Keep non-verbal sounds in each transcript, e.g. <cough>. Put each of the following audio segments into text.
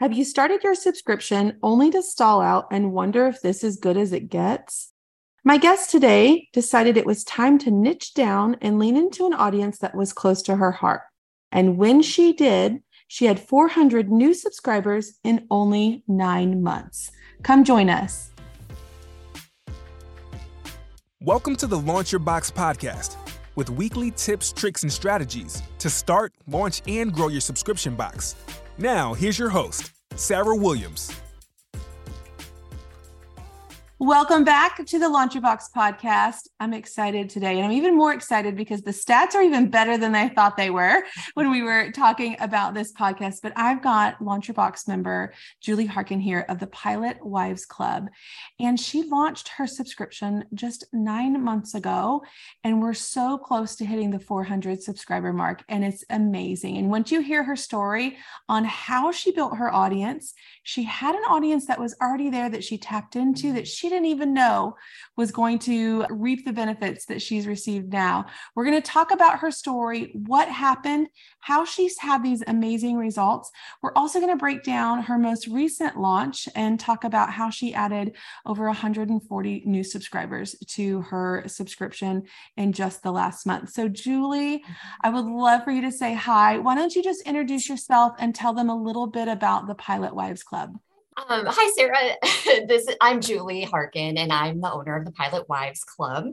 Have you started your subscription only to stall out and wonder if this is good as it gets? My guest today decided it was time to niche down and lean into an audience that was close to her heart. And when she did, she had 400 new subscribers in only nine months. Come join us. Welcome to the Launch Your Box podcast with weekly tips, tricks, and strategies to start, launch, and grow your subscription box. Now, here's your host, Sarah Williams. Welcome back to the Launch Your Box podcast. I'm excited today, and I'm even more excited because the stats are even better than I thought they were <laughs> when we were talking about this podcast. But I've got Launch Your Box member Julie Harkin here of the Pilot Wives Club, and she launched her subscription just nine months ago, and we're so close to hitting the 400 subscriber mark, and it's amazing. And once you hear her story on how she built her audience, she had an audience that was already there that she tapped into that she didn't even know was going to reap the benefits that she's received now. We're going to talk about her story, what happened, how she's had these amazing results. We're also going to break down her most recent launch and talk about how she added over 140 new subscribers to her subscription in just the last month. So, Julie, mm-hmm. I would love for you to say hi. Why don't you just introduce yourself and tell them a little bit about the Pilot Wives Club? Um, hi, Sarah. <laughs> this I'm Julie Harkin, and I'm the owner of the Pilot Wives Club.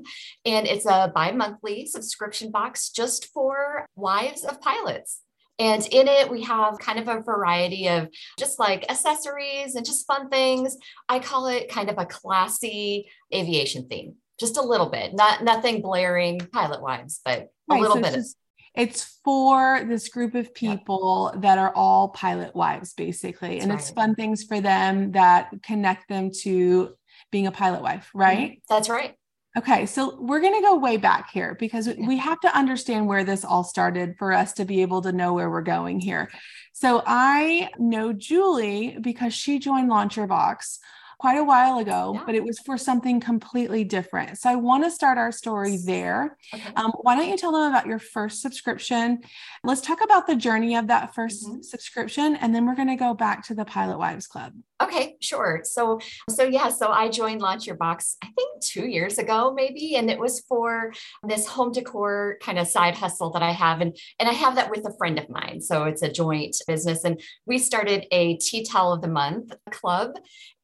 And it's a bi monthly subscription box just for wives of pilots. And in it, we have kind of a variety of just like accessories and just fun things. I call it kind of a classy aviation theme, just a little bit, not nothing blaring pilot wives, but a little so bit. Just, it's for this group of people yeah. that are all pilot wives, basically. That's and right. it's fun things for them that connect them to being a pilot wife, right? Mm-hmm. That's right. Okay, so we're going to go way back here because we have to understand where this all started for us to be able to know where we're going here. So I know Julie because she joined Launch Your Box quite a while ago, yeah. but it was for something completely different. So I want to start our story there. Okay. Um, why don't you tell them about your first subscription? Let's talk about the journey of that 1st mm-hmm. subscription, and then we're going to go back to the Pilot Wives Club. Okay, sure. So, so yeah, so I joined Launch Your Box, I think two years ago, maybe, and it was for this home decor kind of side hustle that I have, and and I have that with a friend of mine. So it's a joint business, and we started a tea towel of the month club,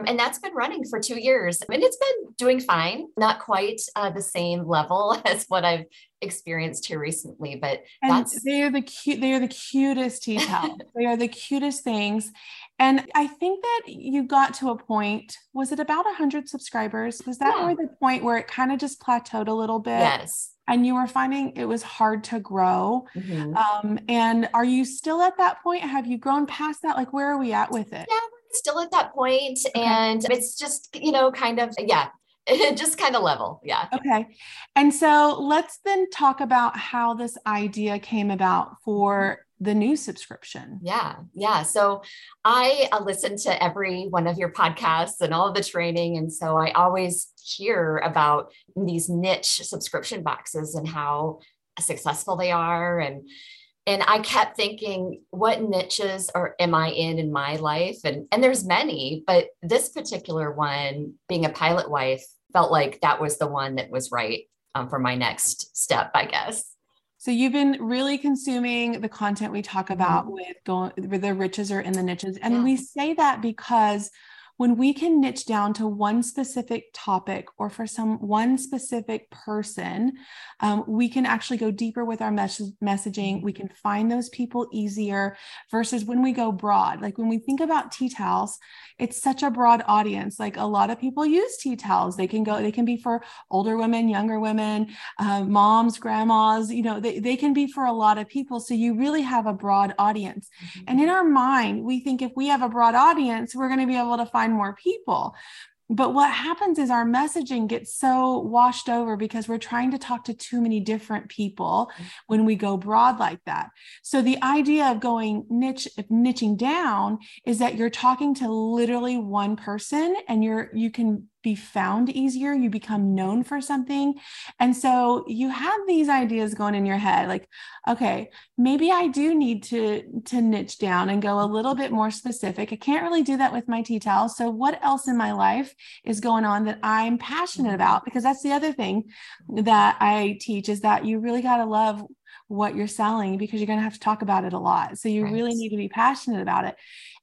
and that's been running for two years, and it's been doing fine. Not quite uh, the same level <laughs> as what I've experienced here recently, but and that's they are the cute. They are the cutest tea towels. <laughs> they are the cutest things, and I think that you got to a point, was it about a 100 subscribers? Was that yeah. where the point where it kind of just plateaued a little bit? Yes. And you were finding it was hard to grow. Mm-hmm. Um, and are you still at that point? Have you grown past that? Like, where are we at with it? Yeah, still at that point, okay. And it's just, you know, kind of, yeah, <laughs> just kind of level. Yeah. Okay. And so let's then talk about how this idea came about for the new subscription. Yeah. Yeah. So I uh, listen to every one of your podcasts and all of the training. And so I always hear about these niche subscription boxes and how successful they are. And and I kept thinking, what niches are am I in in my life? And and there's many, but this particular one, being a pilot wife, felt like that was the one that was right um, for my next step, I guess. So you've been really consuming the content we talk about mm-hmm. with going where the riches are in the niches. And yeah. we say that because when we can niche down to one specific topic or for some one specific person, um, we can actually go deeper with our mes- messaging. We can find those people easier versus when we go broad. Like when we think about tea towels, it's such a broad audience. Like a lot of people use tea towels. They can go, they can be for older women, younger women, uh, moms, grandmas, you know, they, they can be for a lot of people. So you really have a broad audience. Mm-hmm. And in our mind, we think if we have a broad audience, we're going to be able to find more people. But what happens is our messaging gets so washed over because we're trying to talk to too many different people when we go broad like that. So the idea of going niche, niching down is that you're talking to literally one person and you're you can be found easier. You become known for something. And so you have these ideas going in your head like, okay, maybe I do need to, to niche down and go a little bit more specific. I can't really do that with my tea towel. So what else in my life is going on that I'm passionate mm-hmm. about? Because that's the other thing that I teach is that you really got to love what you're selling because you're going to have to talk about it a lot. So you right. really need to be passionate about it.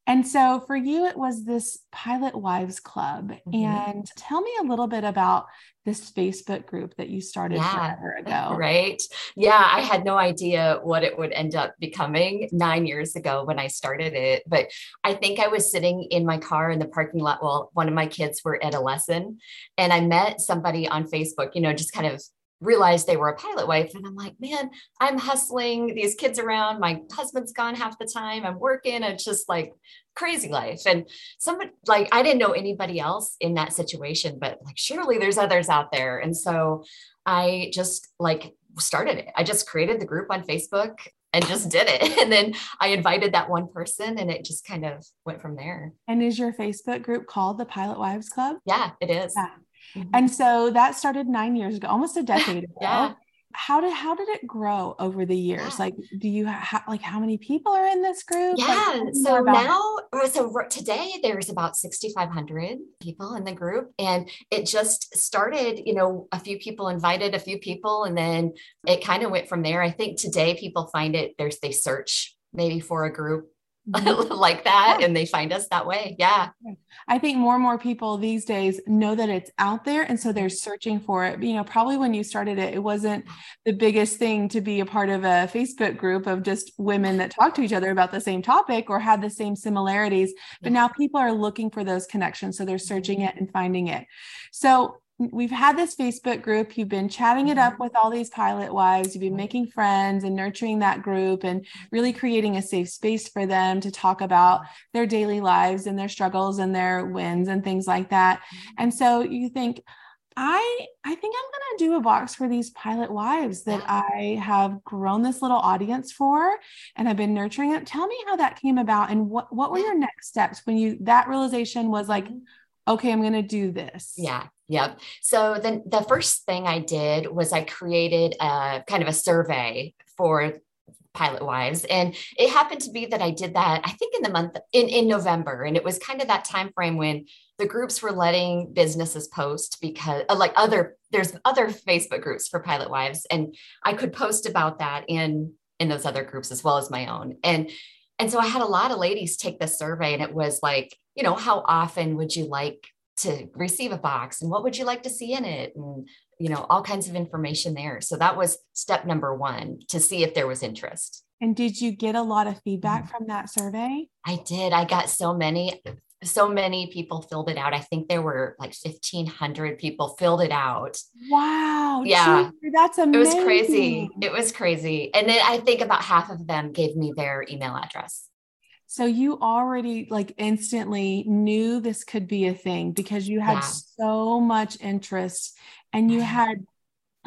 And so for you, it was this Pilot Wives Club. Mm-hmm. And tell me a little bit about this Facebook group that you started yeah, forever ago. Right. Yeah. I had no idea what it would end up becoming nine years ago when I started it. But I think I was sitting in my car in the parking lot while one of my kids were at a lesson. And I met somebody on Facebook, you know, just kind of realized they were a pilot wife. And I'm like, man, I'm hustling these kids around. My husband's gone half the time. I'm working. It's just like crazy life. And somebody like I didn't know anybody else in that situation, but like surely there's others out there. And so I just like started it. I just created the group on Facebook and just did it. <laughs> And then I invited that one person and it just kind of went from there. And is your Facebook group called the Pilot Wives Club? Yeah, it is. Yeah. Mm-hmm. And so that started nine years ago, almost a <laughs> decade ago. yeah. How did how did it grow over the years? Yeah. Like, do you ha- like how many people are in this group? Yeah. Like, so now, so today there's about 6,500 people in the group, and it just started. You know, a few people invited a few people, and then it kind of went from there. I think today people find it. There's they search maybe for a group. <laughs> like that yeah. and they find us that way. Yeah. I think more and more people these days know that it's out there and so they're searching for it. You know, probably when you started it it wasn't the biggest thing to be a part of a Facebook group of just women that talk to each other about the same topic or had the same similarities, but now people are looking for those connections so they're searching mm-hmm. it and finding it. So we've had this Facebook group. You've been chatting it up mm-hmm. with all these pilot wives. You've been making friends and nurturing that group and really creating a safe space for them to talk about their daily lives and their struggles and their wins and things like that. Mm-hmm. And so you think, I I think I'm going to do a box for these pilot wives that I have grown this little audience for and I've been nurturing it. Tell me how that came about and what what were your next steps when you that realization was like mm-hmm okay, I'm going to do this. Yeah. Yep. So then the first thing I did was I created a kind of a survey for pilot wives and it happened to be that i did that i think in the month in, in november and it was kind of that time frame when the groups were letting businesses post because uh, like other there's other facebook groups for pilot wives and i could post about that in in those other groups as well as my own and and so i had a lot of ladies take this survey and it was like you know, how often would you like to receive a box and what would you like to see in it? And, you know, all kinds of information there. So that was step number one to see if there was interest. And did you get a lot of feedback mm-hmm. from that survey? I did. I got so many so many people filled it out. I think there were like 1500 people filled it out. Wow. Yeah. Gee, that's amazing. It was crazy. It was crazy. And then I think about half of them gave me their email address. So you already like instantly knew this could be a thing because you had yeah. so much interest and you had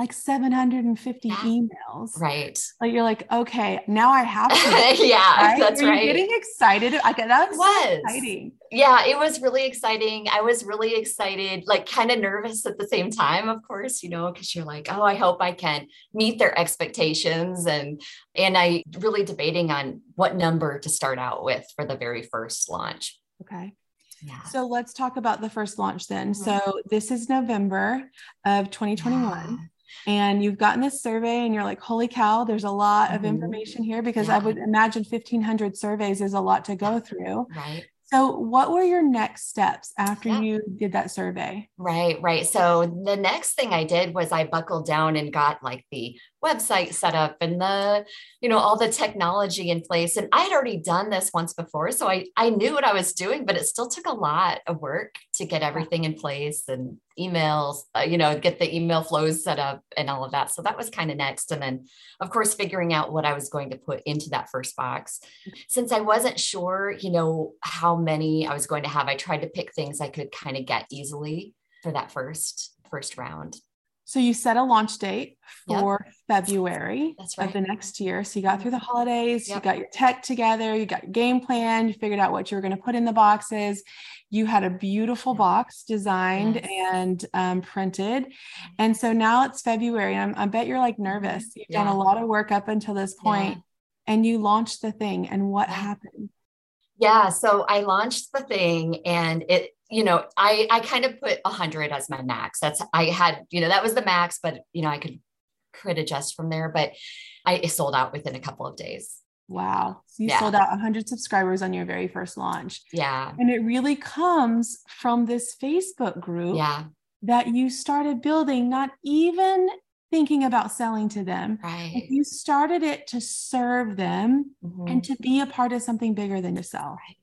like 750 yeah. emails. Right. Like you're like, okay, now I have to. <laughs> yeah, right? that's Are right. getting excited. I that was, was. So exciting. Yeah, it was really exciting. I was really excited, like kind of nervous at the same time, of course, you know, because you're like, oh, I hope I can meet their expectations. And and I really debating on what number to start out with for the very first launch. Okay. Yeah. So let's talk about the first launch then. Mm-hmm. So this is November of 2021. And you've gotten this survey and you're like holy cow there's a lot mm-hmm. of information here because yeah. i would imagine 1500 surveys is a lot to go through right so, what were your next steps after yeah. you did that survey? Right, right. So, the next thing I did was I buckled down and got like the website set up and the, you know, all the technology in place. And I had already done this once before. So, I, I knew what I was doing, but it still took a lot of work to get everything in place and emails, uh, you know, get the email flows set up and all of that. So, that was kind of next. And then, of course, figuring out what I was going to put into that first box. Since I wasn't sure, you know, how many I was going to have. I tried to pick things I could kind of get easily for that first first round. So you set a launch date for yep. February right. of the next year. So you got through the mm-hmm. holidays, yep. you got your tech together, you got your game plan, you figured out what you were going to put in the boxes. You had a beautiful mm-hmm. box designed yes. and um, printed. Mm-hmm. And so now it's February. And I'm, i bet you're like nervous. You've yeah. done a lot of work up until this point, yeah. and you launched the thing. And what yeah. happened? Yeah. So I launched the thing and it, you know, I, I kind of put a hundred as my max. That's, I had, you know, that was the max, but you know, I could, could adjust from there, but I sold out within a couple of days. Wow. So you yeah. sold out 100 subscribers on your very first launch. Yeah. And it really comes from this Facebook group yeah. that you started building, not even thinking about selling to them. Right. You started it to serve them mm-hmm. and to be a part of something bigger than yourself. Right.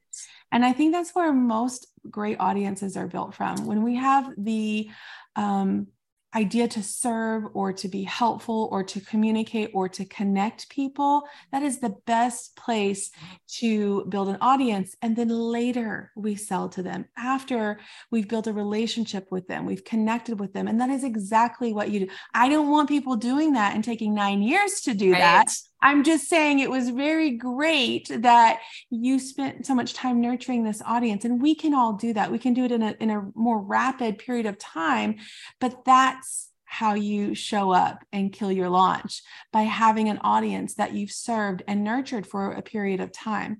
And I think that's where most great audiences are built from. When we have the um, idea to serve or to be helpful or to communicate or to connect people, that is the best place to build an audience. And then later we sell to them after we've built a relationship with them, we've connected with them. And that is exactly what you do. I don't want people doing that and taking nine years to do right. that. I'm just saying it was very great that you spent so much time nurturing this audience. And we can all do that. We can do it in a, in a more rapid period of time. But that's how you show up and kill your launch by having an audience that you've served and nurtured for a period of time.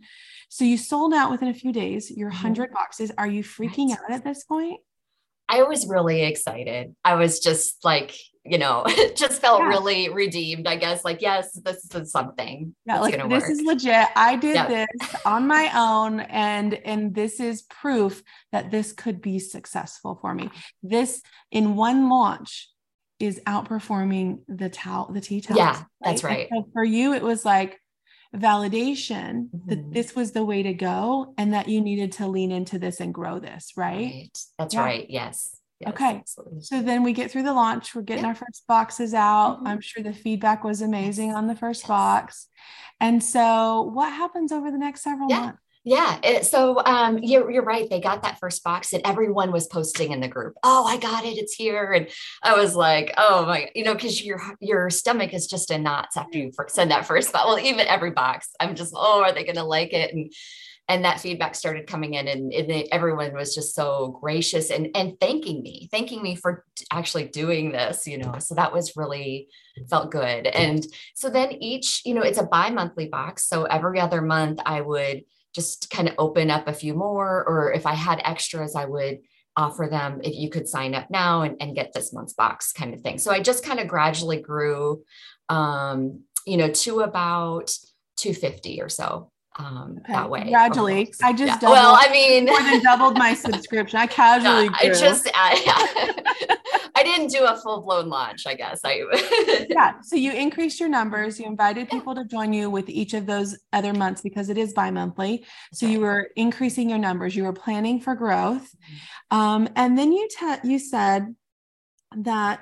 So you sold out within a few days, your 100 mm-hmm. boxes. Are you freaking out at this point? I was really excited. I was just like, you know, <laughs> just felt yeah. really redeemed, I guess. Like, yes, this is something. Yeah, like this work. is legit. I did yep. this on my <laughs> own, and and this is proof that this could be successful for me. This in one launch is outperforming the towel, the tea towel. Yeah, right? that's right. So for you, it was like validation mm-hmm. that this was the way to go and that you needed to lean into this and grow this, right? right. That's yeah. right. Yes. Yes, okay. Absolutely. So then we get through the launch, we're getting yeah. our first boxes out. Mm-hmm. I'm sure the feedback was amazing yes. on the first yes. box. And so what happens over the next several yeah. months? Yeah. It, so um, you're, you're right. They got that first box and everyone was posting in the group. Oh, I got it. It's here. And I was like, oh my, you know, cause your, your stomach is just in knots after you send that first box. Well, even every box, I'm just, oh, are they going to like it? And, and that feedback started coming in and, and everyone was just so gracious and, and thanking me, thanking me for actually doing this, you know, so that was really felt good. And so then each, you know, it's a bi-monthly box. So every other month I would, just kind of open up a few more, or if I had extras, I would offer them if you could sign up now and, and get this month's box kind of thing. So I just kind of gradually grew, um, you know, to about 250 or so um, okay. that way. Gradually, I just yeah. well, I mean, more than doubled my <laughs> subscription. I casually. Yeah, I just, I, <laughs> I didn't do a full blown launch. I guess I. <laughs> yeah. So you increased your numbers. You invited people to join you with each of those other months because it is bi-monthly. So you were increasing your numbers. You were planning for growth, mm-hmm. um, and then you te- you said that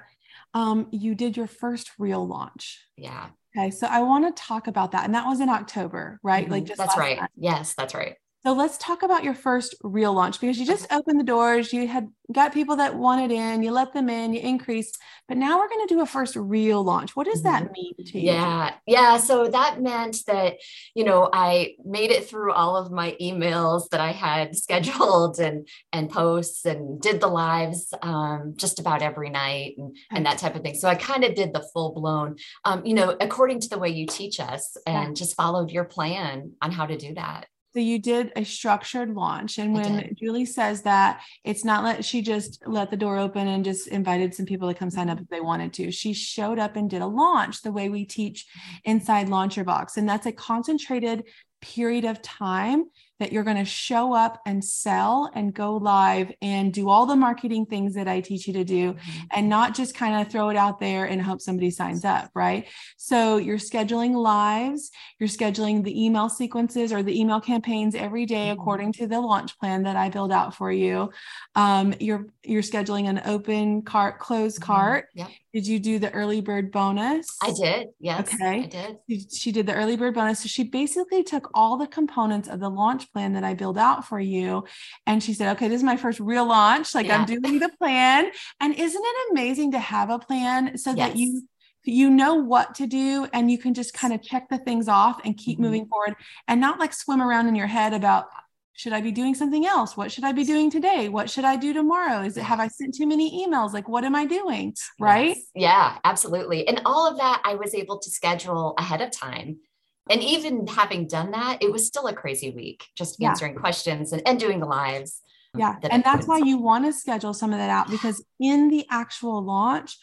um, you did your first real launch. Yeah. Okay, so I want to talk about that. And that was in October, right? Mm-hmm. Like just that's right. Time. Yes, that's right. So let's talk about your first real launch because you just opened the doors, you had got people that wanted in, you let them in, you increased, but now we're going to do a first real launch. What does that mm-hmm. mean to you? Yeah. Yeah. So that meant that, you know, I made it through all of my emails that I had <laughs> scheduled and, and posts and did the lives um, just about every night and, and that type of thing. So I kind of did the full blown, um, you know, according to the way you teach us and yeah. just followed your plan on how to do that. So you did a structured launch. And when Julie says that, it's not let she just let the door open and just invited some people to come sign up mm-hmm. if they wanted to. She showed up and did a launch the way we teach inside Launch Your Box. And that's a concentrated period of time that you're going to show up and sell and go live and do all the marketing things that I teach you to do mm-hmm. and not just kind of throw it out there and hope somebody signs up, right? So you're scheduling lives, you're scheduling the email sequences or the email campaigns every day mm-hmm. according to the launch plan that I build out for you. Um, you're you're scheduling an open cart, closed mm-hmm. cart. Yep. Did you do the early bird bonus? I did. Yes. Okay. I did. She, did the early bird bonus. So she basically took all the components of the launch plan that I build out for you. And she said, okay, this is my first real launch. Like Yeah. I'm doing the plan. And isn't it amazing to have a plan so that you you know what to do and you can just kind of check the things off and keep Mhm. moving forward and not like swim around in your head about should I be doing something else? What should I be doing today? What should I do tomorrow? Is it have I sent too many emails? Like what am I doing? Right? Yes. Yeah, absolutely. And all of that I was able to schedule ahead of time. And even having done that, it was still a crazy week, just Yeah. answering questions and, and doing the lives. Yeah. that And that's why you want to schedule some of that out because in the actual launch,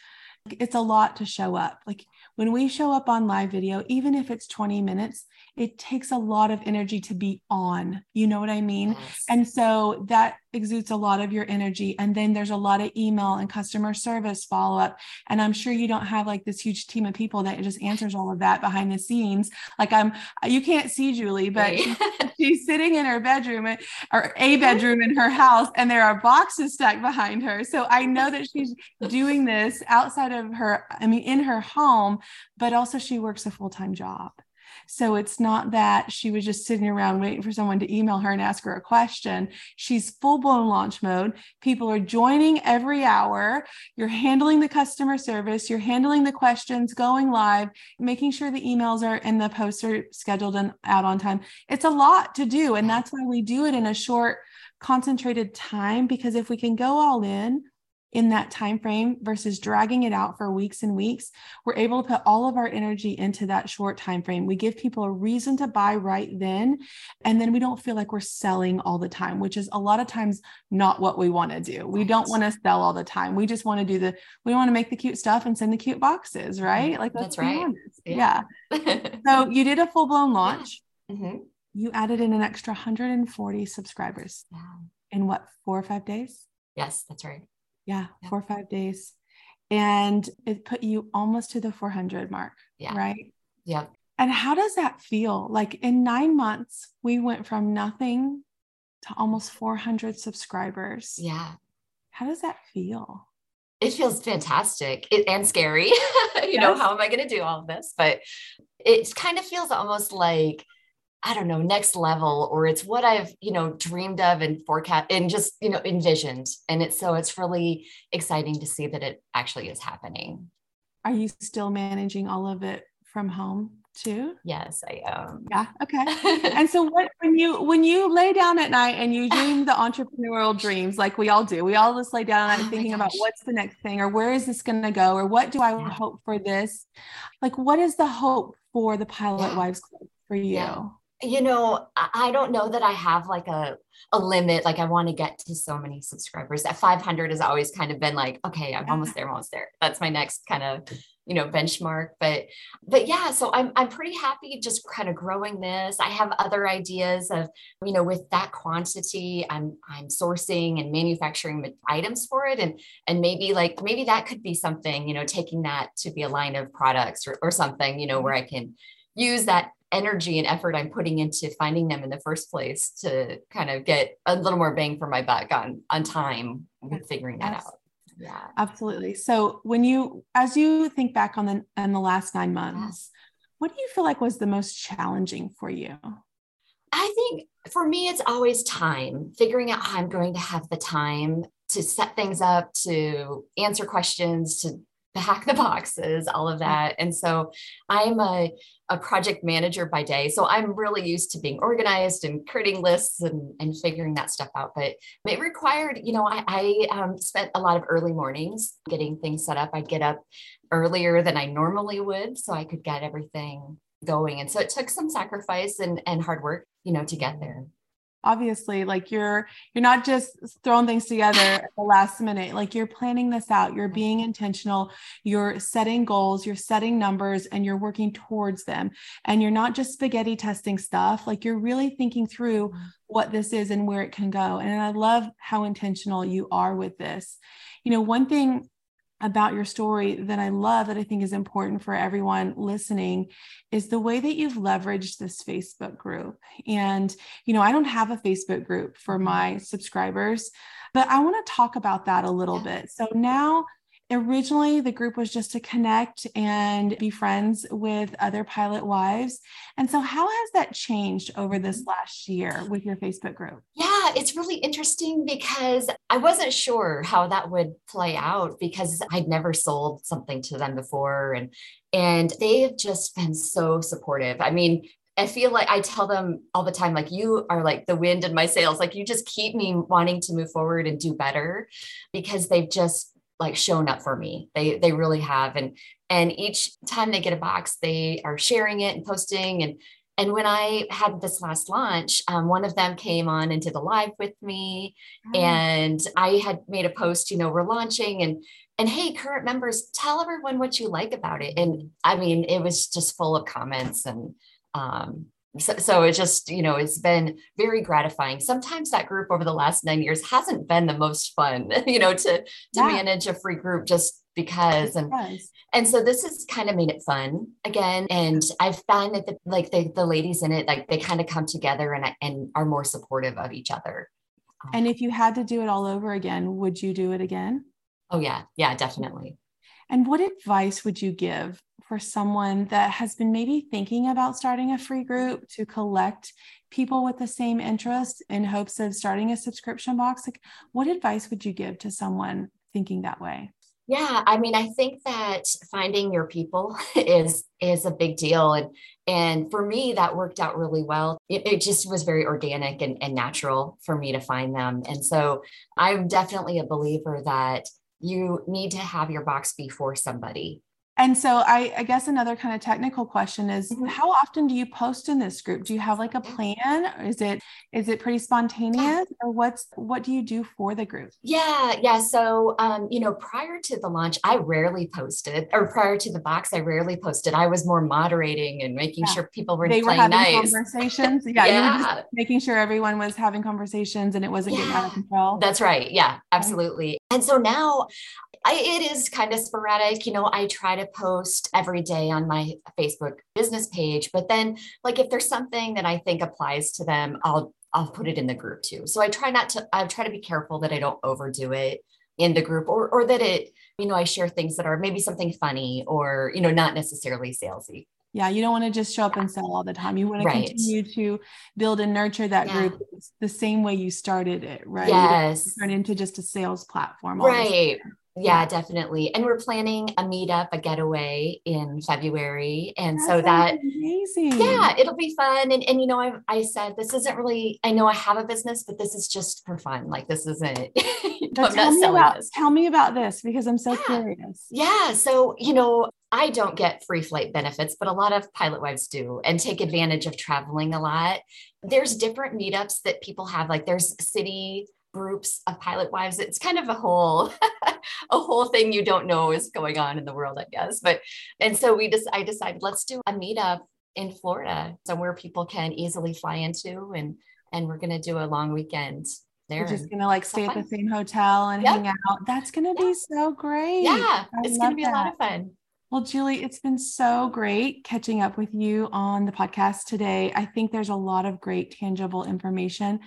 it's a lot to show up. Like when we show up on live video, even if it's 20 minutes, it takes a lot of energy to be on. You know what I mean? Yes. And so that exudes a lot of your energy. And then there's a lot of email and customer service follow up. And I'm sure you don't have like this huge team of people that just answers all of that behind the scenes. Like I'm, you can't see Julie, but Right. She's sitting in her bedroom or a mm-hmm. bedroom in her house and there are boxes stacked behind her. So i know that she's doing this outside of her i mean in her home but also she works a full-time job so it's not that she was just sitting around waiting for someone to email her and ask her a question. She's full-blown launch mode. People are joining every hour. You're handling the customer service. You're handling the questions going live making sure the emails are and the posts are scheduled and out on time. It's a lot to do and that's why we do it in a short concentrated time because if we can go all in in that time frame versus dragging it out for weeks and weeks we're able to put all of our energy into that short time frame. We give people a reason to buy right then and then we don't feel like we're selling all the time which is a lot of times not what we want to do. We don't want to sell all the time. We just want to do the we want to make the cute stuff and send the cute boxes right? Like That's right. Yeah. yeah. <laughs> So you did a full-blown launch. Mhm. you added in an extra 140 subscribers Yeah. in what four or five days? Yes, that's right. Yeah, Yeah. four or five days and it put you almost to the 400 mark Yeah. right Yeah. and how does that feel like in nine months we went from nothing to almost 400 subscribers Yeah. how does that feel it feels fantastic it, and scary. <laughs> you know, how am I going to do all of this? But it kind of feels almost like, I don't know, next level, or it's what I've, you know, dreamed of and forecast and just, you know, envisioned. And it's so it's really exciting to see that it actually is happening. are you still managing all of it from home too Yes, I am. yeah okay <laughs> and so what when you when you lay down at night and you dream the entrepreneurial dreams like we all do we all just lay down at Oh thinking about what's the next thing or where is this going to go or what do i Yeah. hope for this like what is the hope for the pilot Yeah. wives club for you Yeah. You know, I don't know that I have like a a limit. Like I want to get to so many subscribers. That 500 has always kind of been like, okay, I'm almost there, I'm almost there. That's my next kind of, you know, benchmark. But but yeah, so I'm I'm pretty happy just kind of growing this. I have other ideas of, you know, with that quantity, I'm I'm sourcing and manufacturing items for it. And and maybe like maybe that could be something, you know, taking that to be a line of products or, or something, you know, where mm-hmm. I can use that energy and effort I'm putting into finding them in the first place to kind of get a little more bang for my buck on on time with figuring that Yes. out. Yeah. absolutely so when you as you think back on the on the last nine months Yes. what do you feel like was the most challenging for you I think for me, it's always time, figuring out how I'm going to have the time to set things up, to answer questions, to pack the boxes, all of that. And so I'm a, a project manager by day. So I'm really used to being organized and creating lists and, and figuring that stuff out. But it required, you know, I, I um, spent a lot of early mornings getting things set up. I'd get up earlier than I normally would so I could get everything going. And so it took some sacrifice and, and hard work, you know, to get there. Obviously like you're you're not just throwing things together at the last minute like you're planning this out you're mm-hmm. being intentional you're setting goals you're setting numbers and you're working towards them. And you're not just spaghetti testing stuff like you're really thinking through mm-hmm. what this is and where it can go. And i love how intentional you are with this. You know one thing about your story that I love that I think is important for everyone listening is the way that you've leveraged this Facebook group. And, you know, I don't have a Facebook group for mm-hmm. my subscribers, but I want to talk about that a little bit. So now, originally the group was just to connect and be friends with other pilot wives. And so, how has that changed over this mm-hmm. last year with your Facebook group? Yeah, it's really interesting because I wasn't sure how that would play out because I'd never sold something to them before. And and they've just been so supportive. I mean, I feel like I tell them all the time, like, you are like the wind in my sails. Like, you just keep me wanting to move forward and do better because they've just like shown up for me. They they really have. And and each time they get a box, they are sharing it and posting. And and when I had this last launch, um, one of them came on and did a live with me, mm. and I had made a post. You know, we're launching, and and hey, current members, tell everyone what you like about it. And I mean, it was just full of comments and um, so, so it just you know it's been very gratifying. Sometimes that group over the last nine years hasn't been the most fun <laughs> you know to to yeah. manage a free group just because and and so this has kind of made it fun again and i've found that the like the, the ladies in it like they kind of come together and and are more supportive of each other. And um, if you had to do it all over again would you do it again? Oh yeah. Yeah definitely. And what advice would you give for someone that has been maybe thinking about starting a free group to collect people with the same interest in hopes of starting a subscription box? Like, what advice would you give to someone thinking that way? Yeah, I mean, I think that finding your people <laughs> is is a big deal, and and for me, that worked out really well. It, it, just was very organic and, and natural for me to find them, and so I'm definitely a believer that you need to have your box be for somebody and so I, I, guess another kind of technical question is mm-hmm. how often do you post in this group? Do you have like a plan? Is it is it pretty spontaneous or what's what do you do for the group? Yeah, yeah. So um, you know, prior to the launch, I rarely posted, or prior to the box, I rarely posted. I was more moderating and making yeah. sure people were they were having nice. conversations. <laughs> Yeah, yeah. making sure everyone was having conversations and it wasn't yeah. getting out of control. That's right. Yeah, absolutely. And so now I, it is kind of sporadic. You know, I try to post every day on my Facebook business page, but then like if there's something that I think applies to them, I'll I'll put it in the group too. So I try not to I try to be careful that I don't overdo it in the group or or that it, you know, I share things that are maybe something funny or, you know, not necessarily salesy. Yeah, you don't want to just show up and sell all the time. You want to right. continue to build and nurture that yeah. group the same way you started it, right? Yes. Turn into just a sales platform. Right. Yeah, definitely. And we're planning a meetup, a getaway in February. And so that amazing. Yeah, it'll be fun. And and you know, I I said this isn't really I know I have a business, but this is just for fun. Like this isn't <laughs> tell me about this. tell me about this because I'm so yeah. curious. Yeah. So, you know, I don't get free flight benefits, but a lot of pilot wives do and take advantage of traveling a lot. There's different meetups that people have, like there's city groups of pilot wives it's kind of a whole <laughs> a whole thing you don't know is going on in the world i guess but and so we just i decided let's do a meetup in florida somewhere people can easily fly into and and we're going to do a long weekend there We're just gonna like stay at the same hotel and yep. hang out that's gonna be so great yeah I it's gonna be that. a lot of fun well, Julie, it's been so great catching up with you on the podcast today. I think there's a lot of great tangible information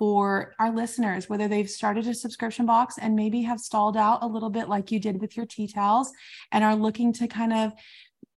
for our listeners, whether they've started a subscription box and maybe have stalled out a little bit like you did with your tea towels and are looking to kind of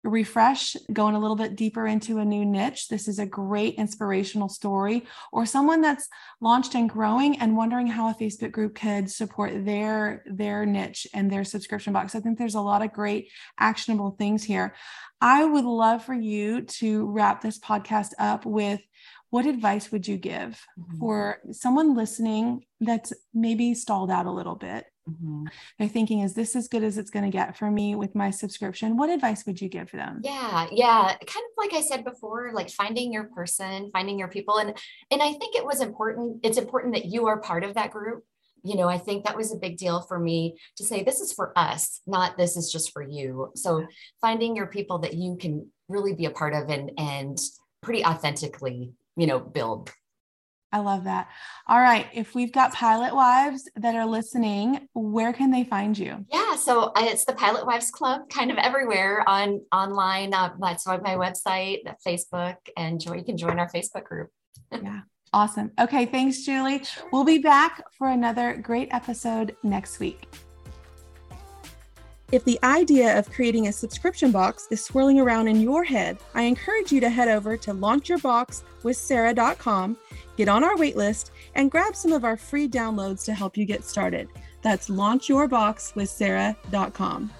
refresh, going a little bit deeper into a new niche. This is a great inspirational story. Or someone that's launched and growing and wondering how a Facebook group could support their their niche and their subscription box. I think there's a lot of great actionable things here. I would love for you to wrap this podcast up with what advice would you give mm-hmm. for someone listening that's maybe stalled out a little bit? Mm-hmm. They're thinking, is this as good as it's going to get for me with my subscription? What advice would you give for them? Yeah, yeah. Kind of like I said before, like finding your person, finding your people. And and I think it was important, it's important that you are part of that group. You know, I think that was a big deal for me to say this is for us, not this is just for you. So finding your people that you can really be a part of and and pretty authentically you know, build. I love that. All right. If we've got pilot wives that are listening, where can they find you? Yeah. So uh, it's the Pilot Wives Club kind of everywhere on online. Uh, that's my website, that Facebook, and you can join our Facebook group. <laughs> yeah. Awesome. Okay. Thanks, Julie. We'll be back for another great episode next week. If the idea of creating a subscription box is swirling around in your head, I encourage you to head over to launchyourboxwithsarah.com, get on our waitlist, and grab some of our free downloads to help you get started. That's launchyourboxwithsarah.com.